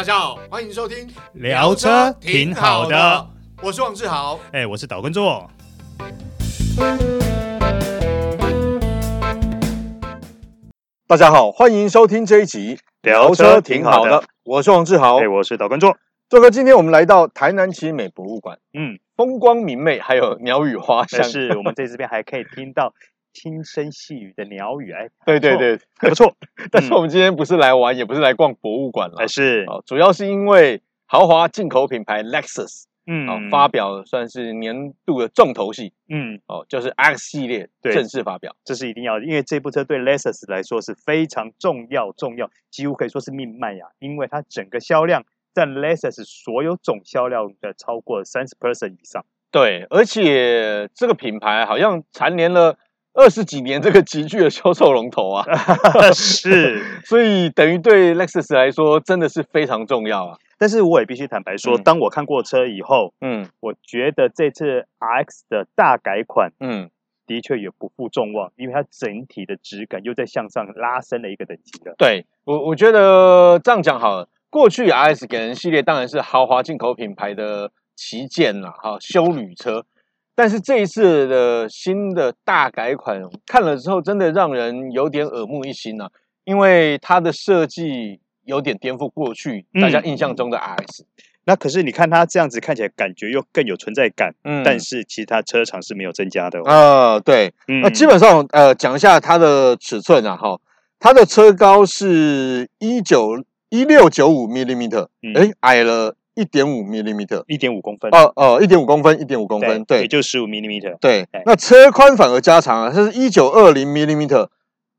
大家好，欢迎收听聊车挺好的，我是王志豪，哎，我是岛根座。大家好，欢迎收听这一集聊车挺好的，我是王志豪，哎，我是岛根座。座哥，今天我们来到台南奇美博物馆，嗯，风光明媚，还有鸟语花香，是我们在这边还可以听到。轻声细语的鸟语，哎，对对对，不错。但是我们今天不是来玩，嗯、也不是来逛博物馆了，还是。主要是因为豪华进口品牌 Lexus，嗯，发表算是年度的重头戏，嗯，哦，就是 X 系列正式发表，这是一定要的，因为这部车对 Lexus 来说是非常重要，重要，几乎可以说是命脉呀，因为它整个销量占 Lexus 所有总销量的超过三十 percent 以上，对，而且这个品牌好像蝉联了。二十几年这个极具的销售龙头啊，是，所以等于对 Lexus 来说真的是非常重要啊。但是我也必须坦白说，嗯、当我看过车以后，嗯，我觉得这次 RX 的大改款，嗯，的确也不负众望，因为它整体的质感又在向上拉升了一个等级的。对我，我觉得这样讲好了。过去 RX 给人系列当然是豪华进口品牌的旗舰啦，哈，修旅车。但是这一次的新的大改款看了之后，真的让人有点耳目一新啊！因为它的设计有点颠覆过去大家印象中的 RS。那可是你看它这样子看起来，感觉又更有存在感。嗯，但是其他车长是没有增加的。呃，对，那基本上呃讲一下它的尺寸啊，哈，它的车高是一九一六九五 millimeter，哎，矮了。一点五 millimeter，一点五公分。哦哦，一点五公分，一点五公分，对，也就十五 millimeter。对，那车宽反而加长了，它是一九二零 millimeter，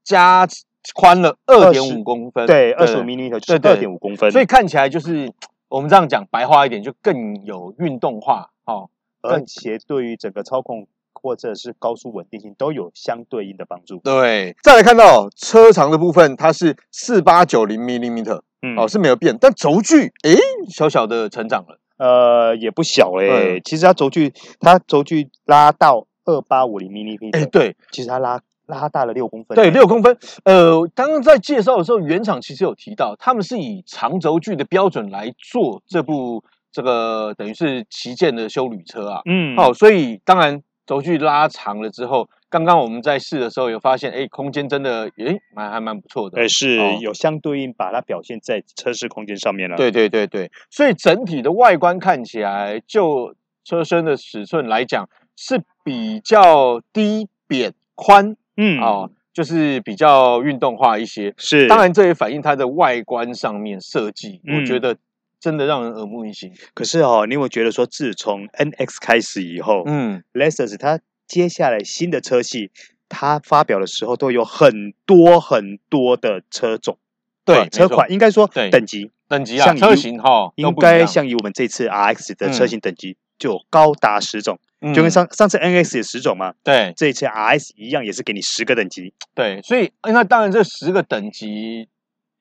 加宽了二点五公分。对，二十五 millimeter 就是二点五公分，所以看起来就是我们这样讲白话一点，就更有运动化哦，而且对于整个操控或者是高速稳定性都有相对应的帮助。对，再来看到车长的部分，它是四八九零 millimeter。嗯，哦，是没有变，但轴距诶小小的成长了，呃，也不小诶、嗯、其实它轴距，它轴距拉到二八五零 mm，诶对，其实它拉拉大了六公分，对，六公分。呃，刚刚在介绍的时候，原厂其实有提到，他们是以长轴距的标准来做这部这个等于是旗舰的修旅车啊，嗯，好、哦，所以当然轴距拉长了之后。刚刚我们在试的时候有发现，哎，空间真的，哎，蛮还蛮不错的。哎，是有相对应把它表现在车室空间上面了。对对对对，所以整体的外观看起来，就车身的尺寸来讲是比较低扁宽，嗯，哦，就是比较运动化一些。是，当然这也反映它的外观上面设计，我觉得真的让人耳目一新。可是哦，你有没有觉得说，自从 NX 开始以后，嗯，Lexus 它。接下来新的车系，它发表的时候都有很多很多的车种，对车款应该说等级等级啊，车型哈，应该像以我们这次 RX 的车型等级就高达十种，就跟上上次 NX 也十种嘛，对，这一次 R S 一样也是给你十个等级，对，所以那当然这十个等级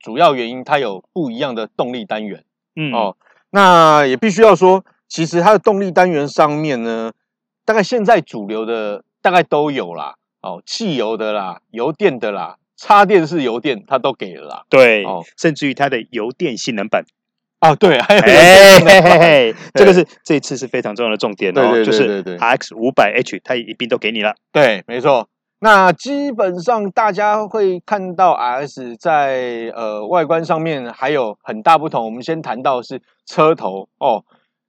主要原因它有不一样的动力单元，嗯哦，那也必须要说，其实它的动力单元上面呢。大概现在主流的大概都有啦，哦，汽油的啦，油电的啦，插电式油电它都给了啦，对，哦，甚至于它的油电性能版，哦，对，还有嘿嘿嘿，这个是这一次是非常重要的重点哦，就是 RX 五百 H 它一并都给你了，对，没错。那基本上大家会看到 RS 在呃外观上面还有很大不同，我们先谈到是车头哦。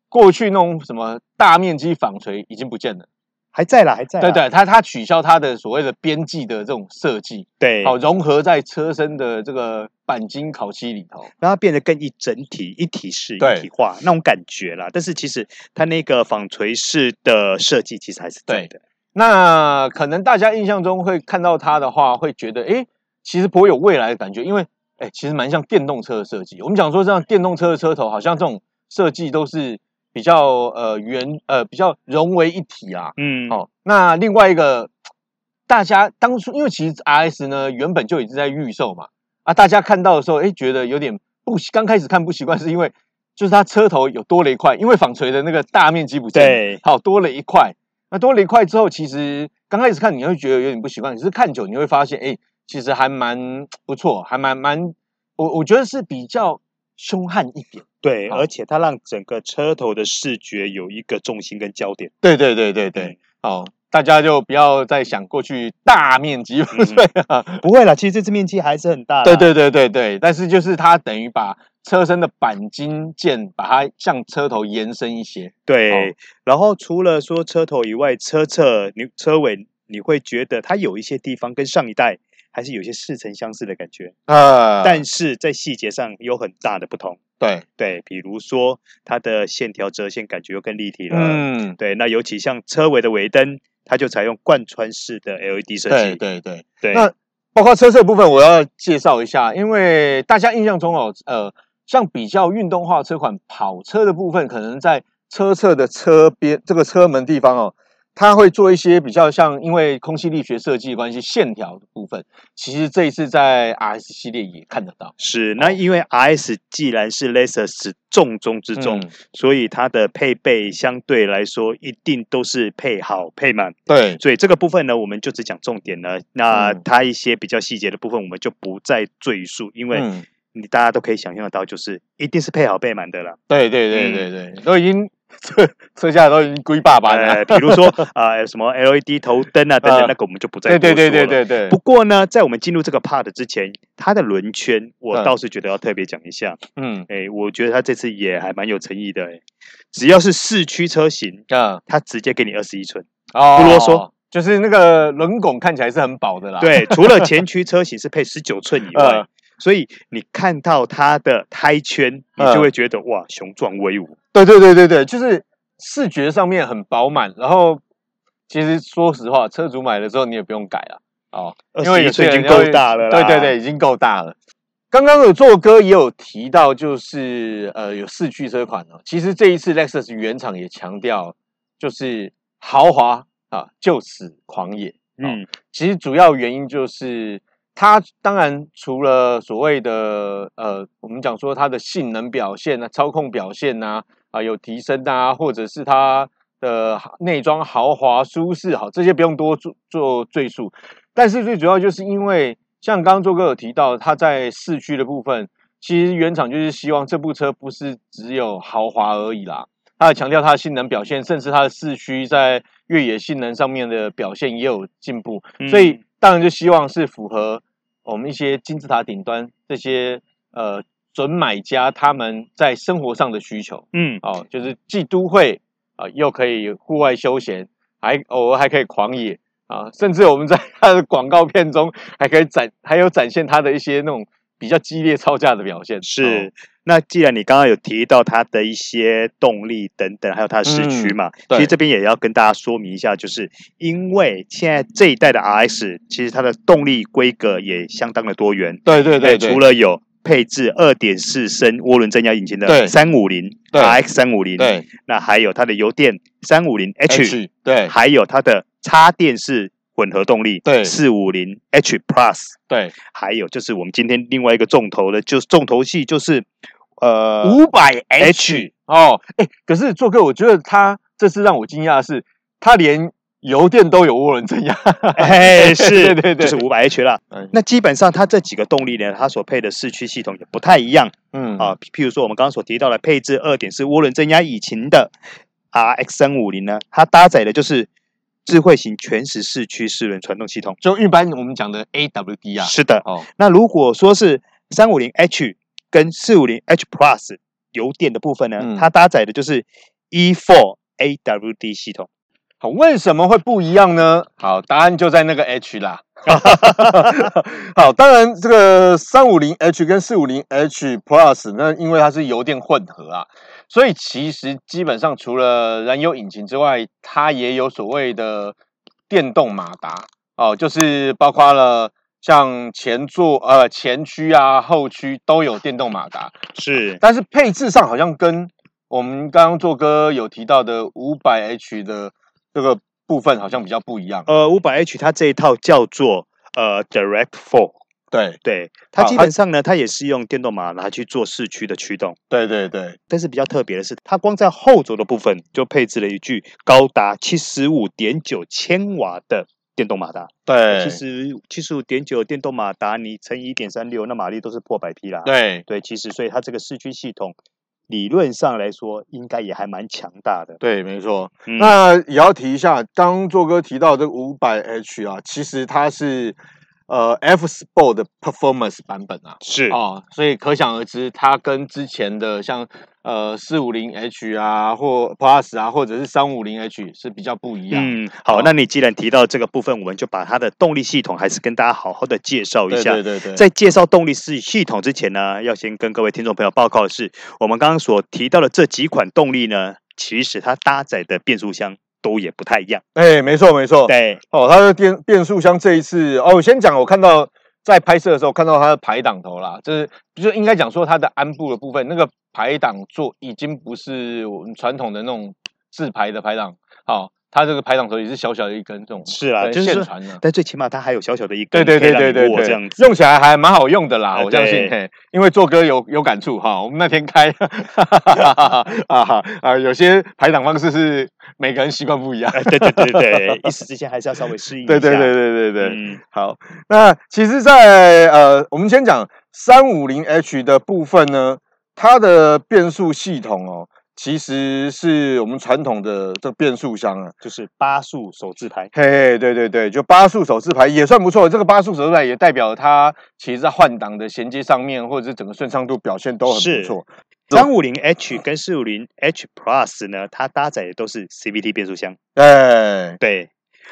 过去那种什么大面积纺锤已经不见了，还在啦，还在。对对，它它取消它的所谓的边际的这种设计，对，好融合在车身的这个钣金烤漆里头，让它变得更一整体、一体式、一体化那种感觉啦。但是其实它那个纺锤式的设计其实还是对的。那可能大家印象中会看到它的话，会觉得哎，其实颇有未来的感觉，因为哎，其实蛮像电动车的设计。我们讲说这样电动车的车头，好像这种设计都是。比较呃圆呃比较融为一体啊，嗯，好、哦，那另外一个，大家当初因为其实 R S 呢原本就已经在预售嘛，啊，大家看到的时候，哎，觉得有点不刚开始看不习惯，是因为就是它车头有多了一块，因为纺锤的那个大面积不见，对，好多了一块，那多了一块之后，其实刚开始看你会觉得有点不习惯，可是看久你会发现，哎，其实还蛮不错，还蛮蛮，我我觉得是比较。凶悍一点。对，而且它让整个车头的视觉有一个重心跟焦点。对对对对对，好、嗯，大家就不要再想过去大面积不 对啊，不会啦，其实这次面积还是很大。对对对对对，但是就是它等于把车身的钣金件把它向车头延伸一些。对，哦、然后除了说车头以外，车侧你车尾你会觉得它有一些地方跟上一代还是有些似曾相识的感觉啊，但是在细节上有很大的不同。对对，比如说它的线条折线感觉又更立体了。嗯，对，那尤其像车尾的尾灯，它就采用贯穿式的 LED 设计。对对对对。那包括车侧部分，我要介绍一下，因为大家印象中哦，呃，像比较运动化车款跑车的部分，可能在车侧的车边这个车门地方哦。它会做一些比较像，因为空气力学设计的关系，线条的部分，其实这一次在 RS 系列也看得到。是，那因为 RS 既然是 Lexus 重中之重，嗯、所以它的配备相对来说一定都是配好配满。对，所以这个部分呢，我们就只讲重点了。那它一些比较细节的部分，我们就不再赘述，因为你大家都可以想象得到，就是一定是配好配满的了。对对对对对，嗯、都已经。车车下都已经归爸爸了，比如说啊、呃，什么 LED 头灯啊等等，那个我们就不再多说了。对对对对对对。不过呢，在我们进入这个 part 之前，它的轮圈我倒是觉得要特别讲一下。嗯，哎，我觉得它这次也还蛮有诚意的。哎，只要是四驱车型，嗯，它直接给你二十一寸，哦，不啰嗦，就是那个轮拱看起来是很薄的啦。对，除了前驱 车型是配十九寸以外，所以你看到它的胎圈，你就会觉得哇，雄壮威武。对对对对对，就是视觉上面很饱满，然后其实说实话，车主买的时候你也不用改了哦，因为已经够大了。对对对，已经够大了。刚刚有做哥也有提到，就是呃有四驱车款哦。其实这一次 Lexus 原厂也强调，就是豪华啊就此狂野。嗯，其实主要原因就是它当然除了所谓的呃我们讲说它的性能表现啊、操控表现啊。啊，有提升啊，或者是它的内装豪华舒适，好，这些不用多做做赘述。但是最主要就是因为，像刚刚做哥有提到，它在市区的部分，其实原厂就是希望这部车不是只有豪华而已啦，它强调它的性能表现，甚至它的四驱在越野性能上面的表现也有进步，所以当然就希望是符合我们一些金字塔顶端这些呃。准买家他们在生活上的需求，嗯，哦，就是既都会啊，又可以户外休闲，还偶尔还可以狂野啊，甚至我们在它的广告片中还可以展，还有展现它的一些那种比较激烈操驾的表现。是，哦、那既然你刚刚有提到它的一些动力等等，还有它的市区嘛，嗯、其实这边也要跟大家说明一下，就是因为现在这一代的 RS，其实它的动力规格也相当的多元。对对对，对，除了有配置二点四升涡轮增压引擎的三五零 RX 三五零，对，那还有它的油电三五零 H，对，还有它的插电式混合动力，对，四五零 H Plus，对，还有就是我们今天另外一个重头的，就是重头戏，就是呃五百 H 哦，哎，可是做哥，我觉得他这次让我惊讶的是，他连。油电都有涡轮增压，哎，是，对对对，就是五百 H 了。嗯，那基本上它这几个动力呢，它所配的四驱系统也不太一样。嗯。啊，譬如说我们刚刚所提到的配置二点四涡轮增压引擎的 RX 三五零呢，它搭载的就是智慧型全时四驱四轮传动系统，就一般我们讲的 AWD 啊。是的，哦，那如果说是三五零 H 跟四五零 H Plus 油电的部分呢，嗯，它搭载的就是 E4 AWD 系统。好，为什么会不一样呢？好，答案就在那个 H 啦。好，当然这个三五零 H 跟四五零 H Plus，那因为它是油电混合啊，所以其实基本上除了燃油引擎之外，它也有所谓的电动马达哦，就是包括了像前座呃前驱啊后驱都有电动马达，是，但是配置上好像跟我们刚刚做哥有提到的五百 H 的。这个部分好像比较不一样。呃，五百 H 它这一套叫做呃 Direct Four，对对，它基本上呢，它也是用电动马达去做四驱的驱动。对对对，但是比较特别的是，它光在后轴的部分就配置了一具高达七十五点九千瓦的电动马达。对，其实七十五点九电动马达，你乘以一点三六，那马力都是破百匹啦。对对，其实所以它这个四驱系统。理论上来说，应该也还蛮强大的。对，没错。嗯、那也要提一下，当做哥提到这个五百 H 啊，其实它是。呃，F Sport 的 Performance 版本啊，是啊、哦，所以可想而知，它跟之前的像呃四五零 H 啊，或 Plus 啊，或者是三五零 H 是比较不一样。嗯，好，哦、那你既然提到这个部分，我们就把它的动力系统还是跟大家好好的介绍一下。对对对对。在介绍动力系系统之前呢，要先跟各位听众朋友报告的是，我们刚刚所提到的这几款动力呢，其实它搭载的变速箱。都也不太一样，哎、欸，没错没错，对，哦，它的变变速箱这一次，哦，我先讲，我看到在拍摄的时候看到它的排挡头啦，就是就是应该讲说它的鞍部的部分，那个排挡座已经不是我们传统的那种自排的排挡，好、哦。它这个排挡头也是小小的一根，这种是啊，就是说，但最起码它还有小小的一根，对对对对对对，这样子。用起来还蛮好用的啦，我相信，嘿，因为做歌有有感触哈，我们那天开，啊啊，有些排挡方式是每个人习惯不一样，对对对对，一时之间还是要稍微适应一下，对对对对对对，嗯，好，那其实，在呃，我们先讲三五零 H 的部分呢，它的变速系统哦。其实是我们传统的这个变速箱啊，就是八速手自排。嘿嘿，对对对，就八速手自排也算不错。这个八速手自排也代表它其实在换挡的衔接上面，或者是整个顺畅度表现都很不错。三五零 H 跟四五零 H Plus 呢，它搭载的都是 CVT 变速箱。哎，对。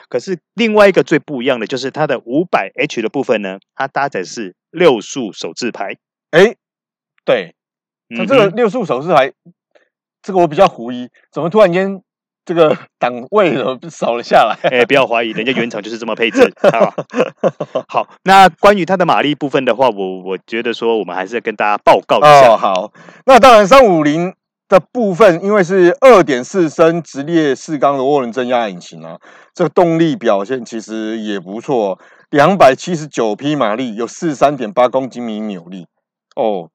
可是另外一个最不一样的就是它的五百 H 的部分呢，它搭载是六速手自排。哎，对，它这个六速手自排。这个我比较狐疑，怎么突然间这个档位怎么少了下来？哎，不要怀疑，人家原厂就是这么配置。好，好，那关于它的马力部分的话，我我觉得说我们还是要跟大家报告一下。哦，好，那当然三五零的部分，因为是二点四升直列四缸的涡轮增压引擎啊，这个动力表现其实也不错，两百七十九匹马力，有四十三点八公斤米扭力哦。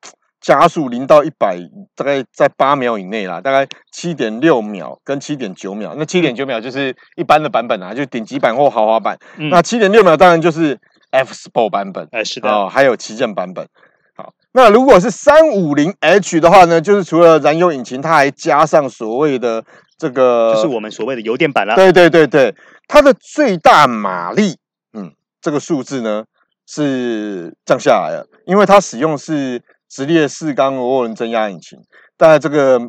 加速零到一百大概在八秒以内啦，大概七点六秒跟七点九秒。那七点九秒就是一般的版本啊，就顶级版或豪华版。嗯、那七点六秒当然就是 F Sport 版本，哎，是的，哦，还有旗舰版本。好，那如果是三五零 H 的话呢，就是除了燃油引擎，它还加上所谓的这个，就是我们所谓的油电版啦。对对对对，它的最大马力，嗯，这个数字呢是降下来了，因为它使用是。直列四缸涡轮增压引擎，但这个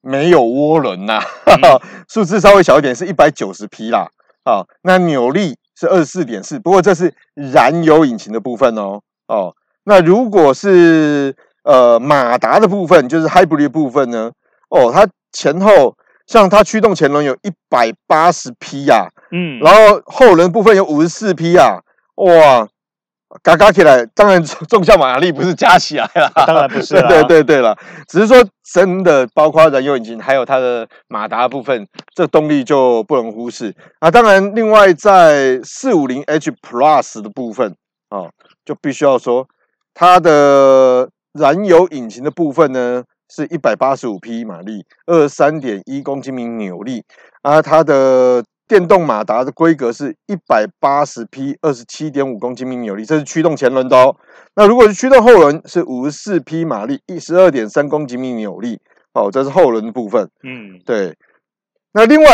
没有涡轮呐，数字稍微小一点，是一百九十匹啦。啊，那扭力是二十四点四，不过这是燃油引擎的部分哦。哦，那如果是呃马达的部分，就是 hybrid 的部分呢？哦，它前后像它驱动前轮有一百八十匹呀，嗯，然后后轮部分有五十四匹呀，哇！嘎嘎起来，当然 重效马力不是加起来了，当然不是，对对对对了，只是说真的，包括燃油引擎还有它的马达部分，这动力就不能忽视啊。当然，另外在四五零 H Plus 的部分啊，就必须要说它的燃油引擎的部分呢，是一百八十五匹马力，二十三点一公斤米扭力啊，它的。电动马达的规格是一百八十匹，二十七点五公斤米扭力，这是驱动前轮的哦。那如果是驱动后轮，是五十四匹马力，一十二点三公斤米扭力。哦，这是后轮的部分。嗯，对。那另外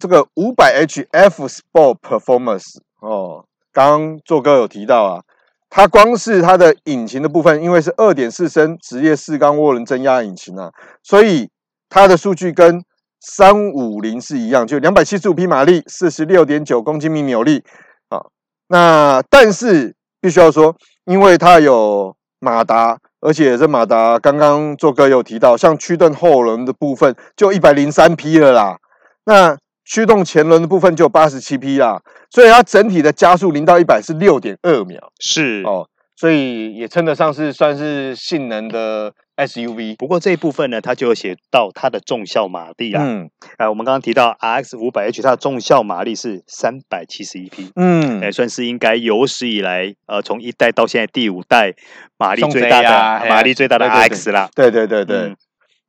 这个五百 H F Sport Performance 哦，刚刚做哥有提到啊，它光是它的引擎的部分，因为是二点四升直列四缸涡轮增压引擎啊，所以它的数据跟三五零是一样，就两百七十五匹马力，四十六点九公斤米扭力。啊，那但是必须要说，因为它有马达，而且这马达刚刚做哥有提到，像驱动后轮的部分就一百零三匹了啦。那驱动前轮的部分就八十七匹啦，所以它整体的加速零到一百是六点二秒。是哦，所以也称得上是算是性能的。SUV，不过这一部分呢，它就有写到它的重效马力啊。嗯，哎，我们刚刚提到 RX 五百 H，它的重效马力是三百七十一匹。嗯，哎，算是应该有史以来，呃，从一代到现在第五代马力最大的马力最大的 RX 啦。对对对对，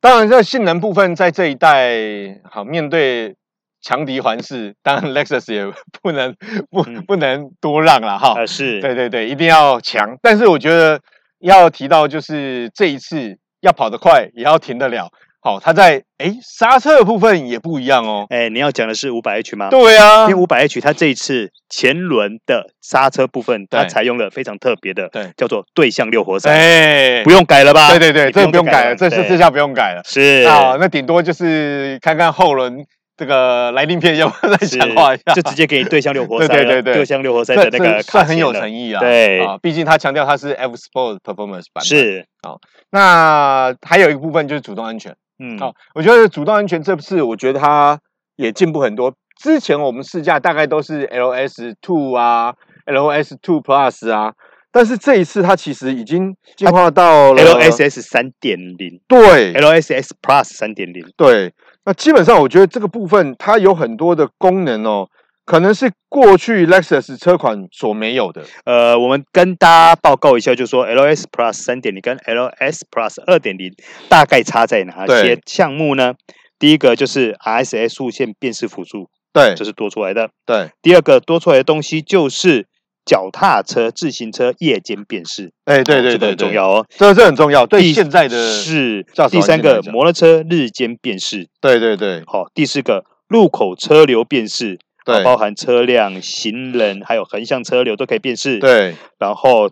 当然这性能部分在这一代，好面对。强敌环视，当然 Lexus 也不能不不能多让了哈。呃，是对对对，一定要强。但是我觉得要提到就是这一次要跑得快，也要停得了。好，它在哎刹车的部分也不一样哦。哎，你要讲的是五百 H 吗？对啊，因为五百 H 它这一次前轮的刹车部分，它采用了非常特别的，对，叫做对向六活塞。哎，不用改了吧？对对对，这个不用改了，这是这下不用改了。是啊，那顶多就是看看后轮这个来临片要不要再强化一下，就直接给你对向六活塞。对对对，对向六活塞的那个算很有诚意啊。对啊，毕竟他强调他是 F Sport Performance 版。是啊，那还有一部分就是主动安全。嗯，好，我觉得主动安全这次，我觉得它也进步很多。之前我们试驾大概都是 LS Two 啊，LS Two Plus 啊，但是这一次它其实已经进化到了 LSS 三点零，对，LSS Plus 三点零，对。那基本上我觉得这个部分它有很多的功能哦。可能是过去 Lexus 车款所没有的。呃，我们跟大家报告一下，就是说 LS Plus 三点零跟 LS Plus 二点零大概差在哪些项目呢？第一个就是 RSS 路线辨识辅助，对，这是多出来的。对，第二个多出来的东西就是脚踏车、自行车夜间辨识。哎，对对对，这很重要哦，这这很重要。对，现在的是第三个摩托车日间辨识。对对对，好，第四个路口车流辨识。对，包含车辆、行人，还有横向车流都可以辨识。对，然后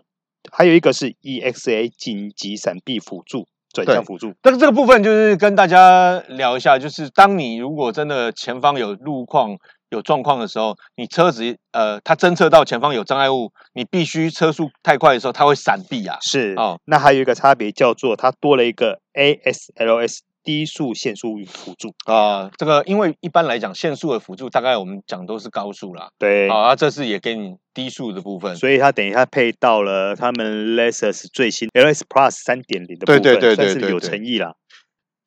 还有一个是 EXA 紧急闪避辅助、转向辅助。但是这个部分就是跟大家聊一下，就是当你如果真的前方有路况有状况的时候，你车子呃，它侦测到前方有障碍物，你必须车速太快的时候，它会闪避啊。是哦，那还有一个差别叫做它多了一个 ASLS。低速限速辅助啊，这个因为一般来讲，限速的辅助大概我们讲都是高速啦。对，好，啊，这次也给你低速的部分，所以它等于它配到了他们 Lexus 最新 LS Plus 三点零的部分，对对对对，算是有诚意啦。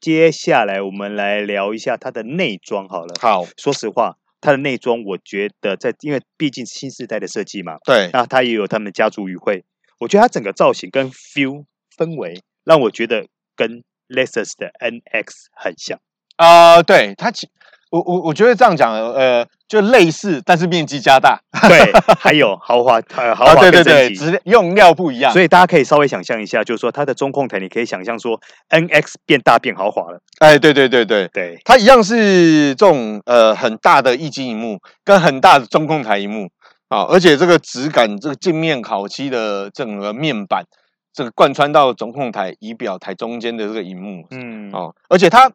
接下来我们来聊一下它的内装好了。好，说实话，它的内装我觉得在，因为毕竟新时代的设计嘛，对，那它也有他们家族语汇，我觉得它整个造型跟 feel 氛围让我觉得跟。Lexus 的 NX 很像啊、呃，对它其我我我觉得这样讲，呃，就类似，但是面积加大，对，还有豪华，呃，豪华、啊、对对对，只用料不一样，所以大家可以稍微想象一下，就是说它的中控台，你可以想象说 NX 变大变豪华了，哎，对对对对对，它一样是这种呃很大的液晶萤幕跟很大的中控台萤幕。啊，而且这个质感，这个镜面烤漆的整个面板。这个贯穿到中控台、仪表台中间的这个荧幕，嗯，哦，而且它，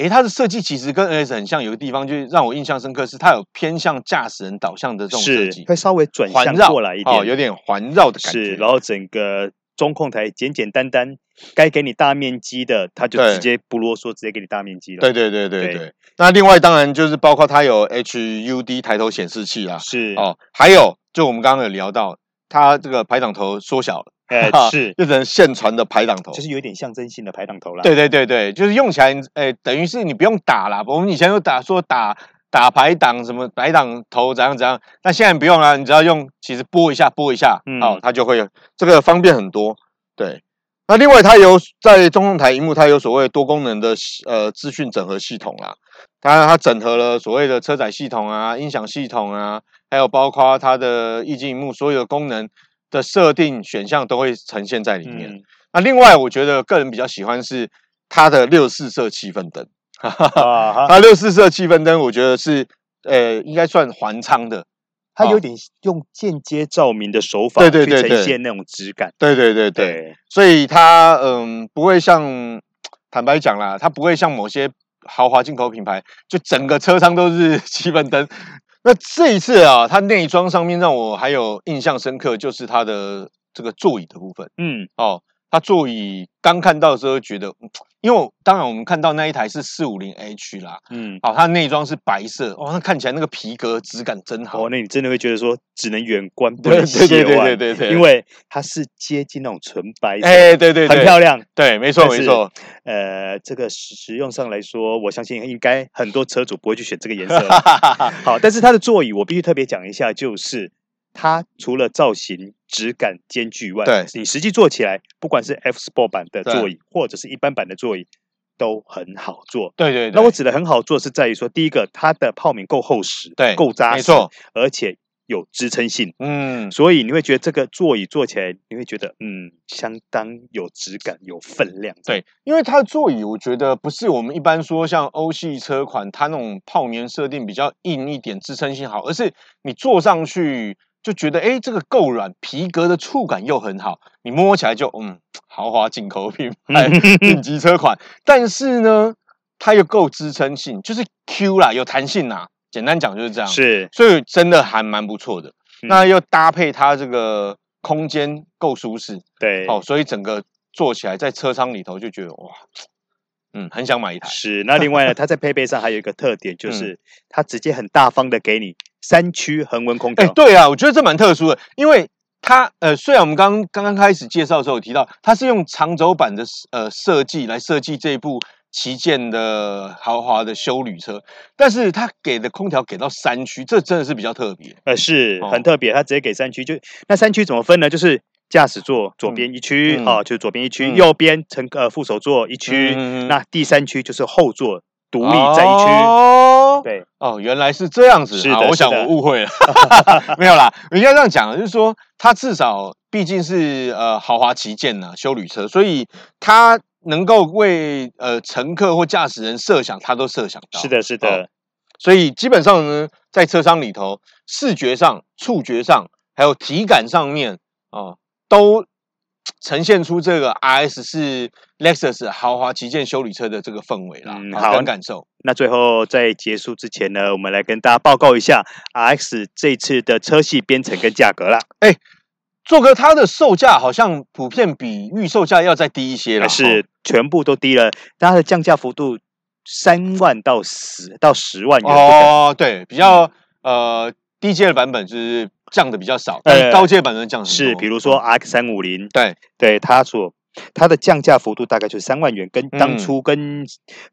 诶，它的设计其实跟 NS 很像，有个地方就是让我印象深刻，是它有偏向驾驶人导向的这种设计，会稍微转向过来一点，哦，有点环绕的感觉。是，然后整个中控台简简单单，该给你大面积的，它就直接不啰嗦，直接给你大面积了。对对对对对，对。那另外当然就是包括它有 HUD 抬头显示器啦，是哦，还有就我们刚刚有聊到，它这个排挡头缩小了。哎、欸，是变成现传的排挡头，就是有点象征性的排挡头了。对对对对，就是用起来，哎、欸，等于是你不用打了。我们以前有打说打打排挡什么排挡头怎样怎样，那现在不用了，你只要用，其实拨一下拨一下，嗯，好，它就会有这个方便很多。对，那另外它有在中控台荧幕，它有所谓多功能的呃资讯整合系统啦。当然它整合了所谓的车载系统啊、音响系统啊，还有包括它的液晶荧幕所有的功能。的设定选项都会呈现在里面。嗯、那另外，我觉得个人比较喜欢是它的六四色气氛灯。啊、它六四色气氛灯，我觉得是呃，应该算环舱的。它有点用间接照明的手法，对对对，呈现那种质感。对对对对，对，所以它嗯，不会像坦白讲啦，它不会像某些豪华进口品牌，就整个车舱都是 基本灯。那这一次啊，它内装上面让我还有印象深刻，就是它的这个座椅的部分。嗯，哦，它座椅刚看到的时候觉得。因为当然我们看到那一台是四五零 H 啦，嗯，好，它内装是白色，哦，那看起来那个皮革质感真好。哦，那你真的会觉得说只能远观不能亵玩，对对对对对，因为它是接近那种纯白色，哎，对对，很漂亮，对，没错没错。呃，这个实用上来说，我相信应该很多车主不会去选这个颜色。好，但是它的座椅我必须特别讲一下，就是。它除了造型质感兼具外，对，你实际坐起来，不管是 F Sport 版的座椅或者是一般版的座椅，都很好坐。对对对，那我指的很好做是在于说，第一个它的泡棉够厚实，对，够扎实，没错，而且。有支撑性，嗯，所以你会觉得这个座椅坐起来，你会觉得嗯，相当有质感、有分量。对，因为它的座椅，我觉得不是我们一般说像欧系车款，它那种泡棉设定比较硬一点，支撑性好，而是你坐上去就觉得，哎，这个够软，皮革的触感又很好，你摸起来就嗯，豪华进口品 牌顶级车款，但是呢，它又够支撑性，就是 Q 啦，有弹性啦。简单讲就是这样，是，所以真的还蛮不错的。嗯、那又搭配它这个空间够舒适，对，好、哦，所以整个坐起来在车舱里头就觉得哇，嗯，很想买一台。是，那另外呢，它在配备上还有一个特点，就是它直接很大方的给你三区恒温空调。哎、欸，对啊，我觉得这蛮特殊的，因为它呃，虽然我们刚刚刚开始介绍的时候有提到，它是用长轴版的呃设计来设计这一部。旗舰的豪华的休旅车，但是它给的空调给到三区，这真的是比较特别。呃，是很特别，它直接给三区，就那三区怎么分呢？就是驾驶座左边一区，啊、嗯哦，就是左边一区，嗯、右边乘呃副手座一区，嗯、那第三区就是后座独立在一区。哦，对，哦，原来是这样子。是的，我想我误会了，没有啦，人家这样讲，就是说它至少毕竟是呃豪华旗舰呐，修旅车，所以它。能够为呃乘客或驾驶人设想，他都设想到。是的，是的。哦，所以基本上呢，在车厢里头，视觉上、触觉上，还有体感上面啊，哦，都呈现出这个 RS 是 Lexus 豪华旗舰修理车的这个氛围啦。嗯，好，跟感受。那最后在结束之前呢，我们来跟大家报告一下 RX 这次的车系编成跟价格啦。哎。做哥它的售价好像普遍比预售价要再低一些了，是全部都低了，它的降价幅度三万到十到十万元哦，对，比较呃低阶的版本就是降的比较少，但是高阶版的降是比如说 RX 三五零，对对，它所。它的降价幅度大概就是三万元，跟当初跟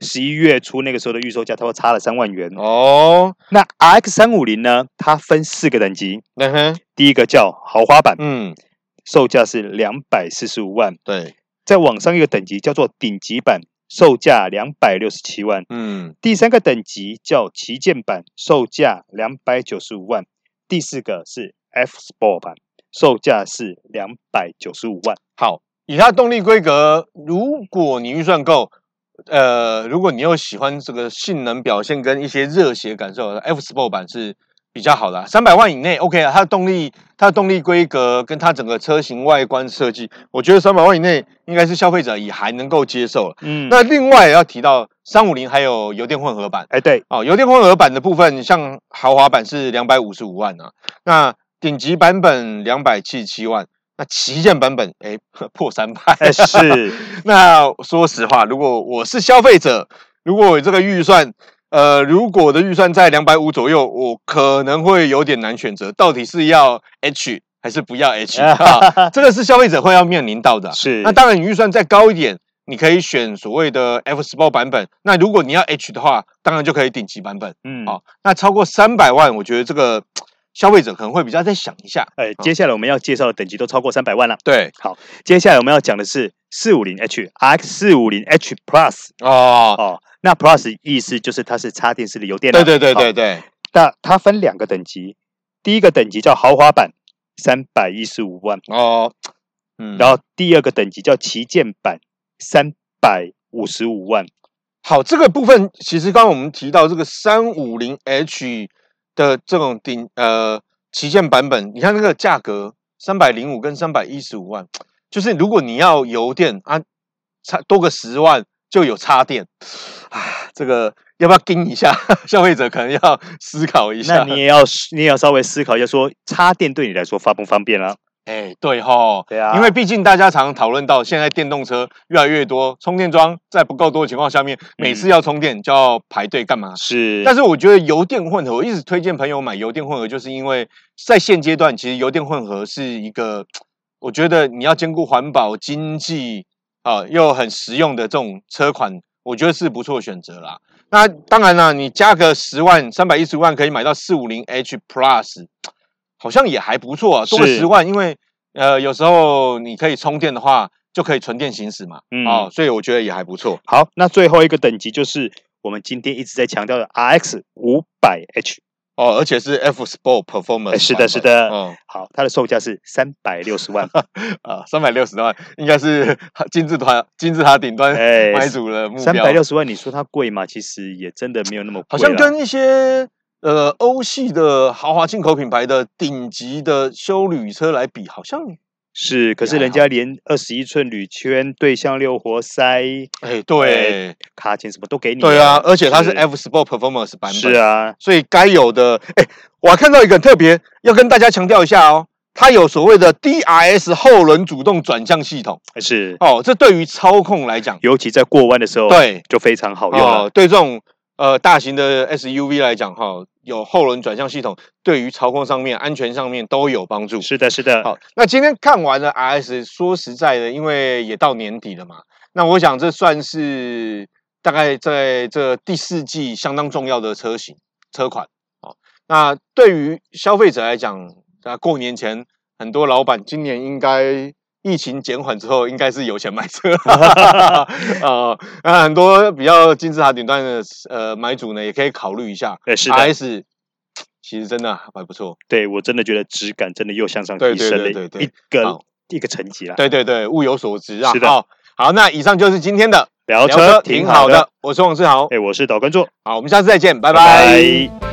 十一月初那个时候的预售价，它会差了三万元哦。那 RX 三五零呢？它分四个等级，嗯哼，第一个叫豪华版，嗯，售价是两百四十五万，对。再往上一个等级叫做顶级版，售价两百六十七万，嗯。第三个等级叫旗舰版，售价两百九十五万。第四个是 F Sport 版，售价是两百九十五万。好。以它动力规格，如果你预算够，呃，如果你又喜欢这个性能表现跟一些热血感受，F Sport 版是比较好的，三百万以内 OK 啊。它的动力，它的动力规格跟它整个车型外观设计，我觉得三百万以内应该是消费者也还能够接受。嗯，那另外要提到三五零还有油电混合版，哎对，哦，油电混合版的部分，像豪华版是两百五十五万啊，那顶级版本两百七十七万。那旗舰版本，哎，破三百，是。那说实话，如果我是消费者，如果我这个预算，呃，如果我的预算在两百五左右，我可能会有点难选择，到底是要 H 还是不要 H 啊？这个是消费者会要面临到的。是。那当然，你预算再高一点，你可以选所谓的 F Sport 版本。那如果你要 H 的话，当然就可以顶级版本。嗯，好。那超过三百万，我觉得这个。消费者可能会比较再想一下，哎，接下来我们要介绍的等级都超过三百万了。对，好，接下来我们要讲的是四五零 H RX 四五零 H Plus 哦哦，那 Plus 意思就是它是插电式的油电。对对对对对。那它分两个等级，第一个等级叫豪华版，三百一十五万哦，嗯，然后第二个等级叫旗舰版，三百五十五万。好，这个部分其实刚刚我们提到这个三五零 H。的这种顶呃旗舰版本，你看那个价格三百零五跟三百一十五万，就是如果你要油电啊，差多个十万就有插电啊，这个要不要盯一下？消费者可能要思考一下。那你也要你也要稍微思考一下，说插电对你来说方不方便啊？哎，对吼，对啊，因为毕竟大家常常讨论到，现在电动车越来越多，充电桩在不够多的情况下面，每次要充电就要排队干嘛？是，但是我觉得油电混合，我一直推荐朋友买油电混合，就是因为在现阶段，其实油电混合是一个，我觉得你要兼顾环保、经济啊，又很实用的这种车款，我觉得是不错的选择啦。那当然啦，你加个十万，三百一十万可以买到四五零 H Plus。好像也还不错啊，多个十万，因为呃有时候你可以充电的话，就可以纯电行驶嘛，嗯，哦，所以我觉得也还不错。好，那最后一个等级就是我们今天一直在强调的 RX 五百 H。哦，而且是 F Sport Performance，是的，是的，嗯，好，它的售价是三百六十万，啊，三百六十万，应该是 金字塔金字塔顶端买主的目标。三百六十万，你说它贵吗？其实也真的没有那么贵，好像跟一些呃欧系的豪华进口品牌的顶级的休旅车来比，好像。是，可是人家连二十一寸铝圈、对向六活塞，哎，对，卡钳什么都给你。对啊，而且它是 F Sport Performance 版本。是啊，所以该有的，哎，我还看到一个很特别，要跟大家强调一下哦，它有所谓的 DRS 后轮主动转向系统。是哦，这对于操控来讲，尤其在过弯的时候，对，就非常好用哦，对这种。呃，大型的 SUV 来讲，哈，有后轮转向系统，对于操控上面、安全上面都有帮助。是的，是的。好，那今天看完了 RS，说实在的，因为也到年底了嘛，那我想这算是大概在这第四季相当重要的车型车款。好，那对于消费者来讲，那过年前很多老板今年应该。疫情减缓之后，应该是有钱买车啊、呃。那很多比较金字塔顶端的呃买主呢，也可以考虑一下。对，是的，RS 其实真的还不错。对，我真的觉得质感真的又向上提升了一个一个层级了。对对对，物有所值啊。是的。好，那以上就是今天的聊车，挺好的。我是王志豪，哎，我是导观众。好，我们下次再见，拜拜。拜拜。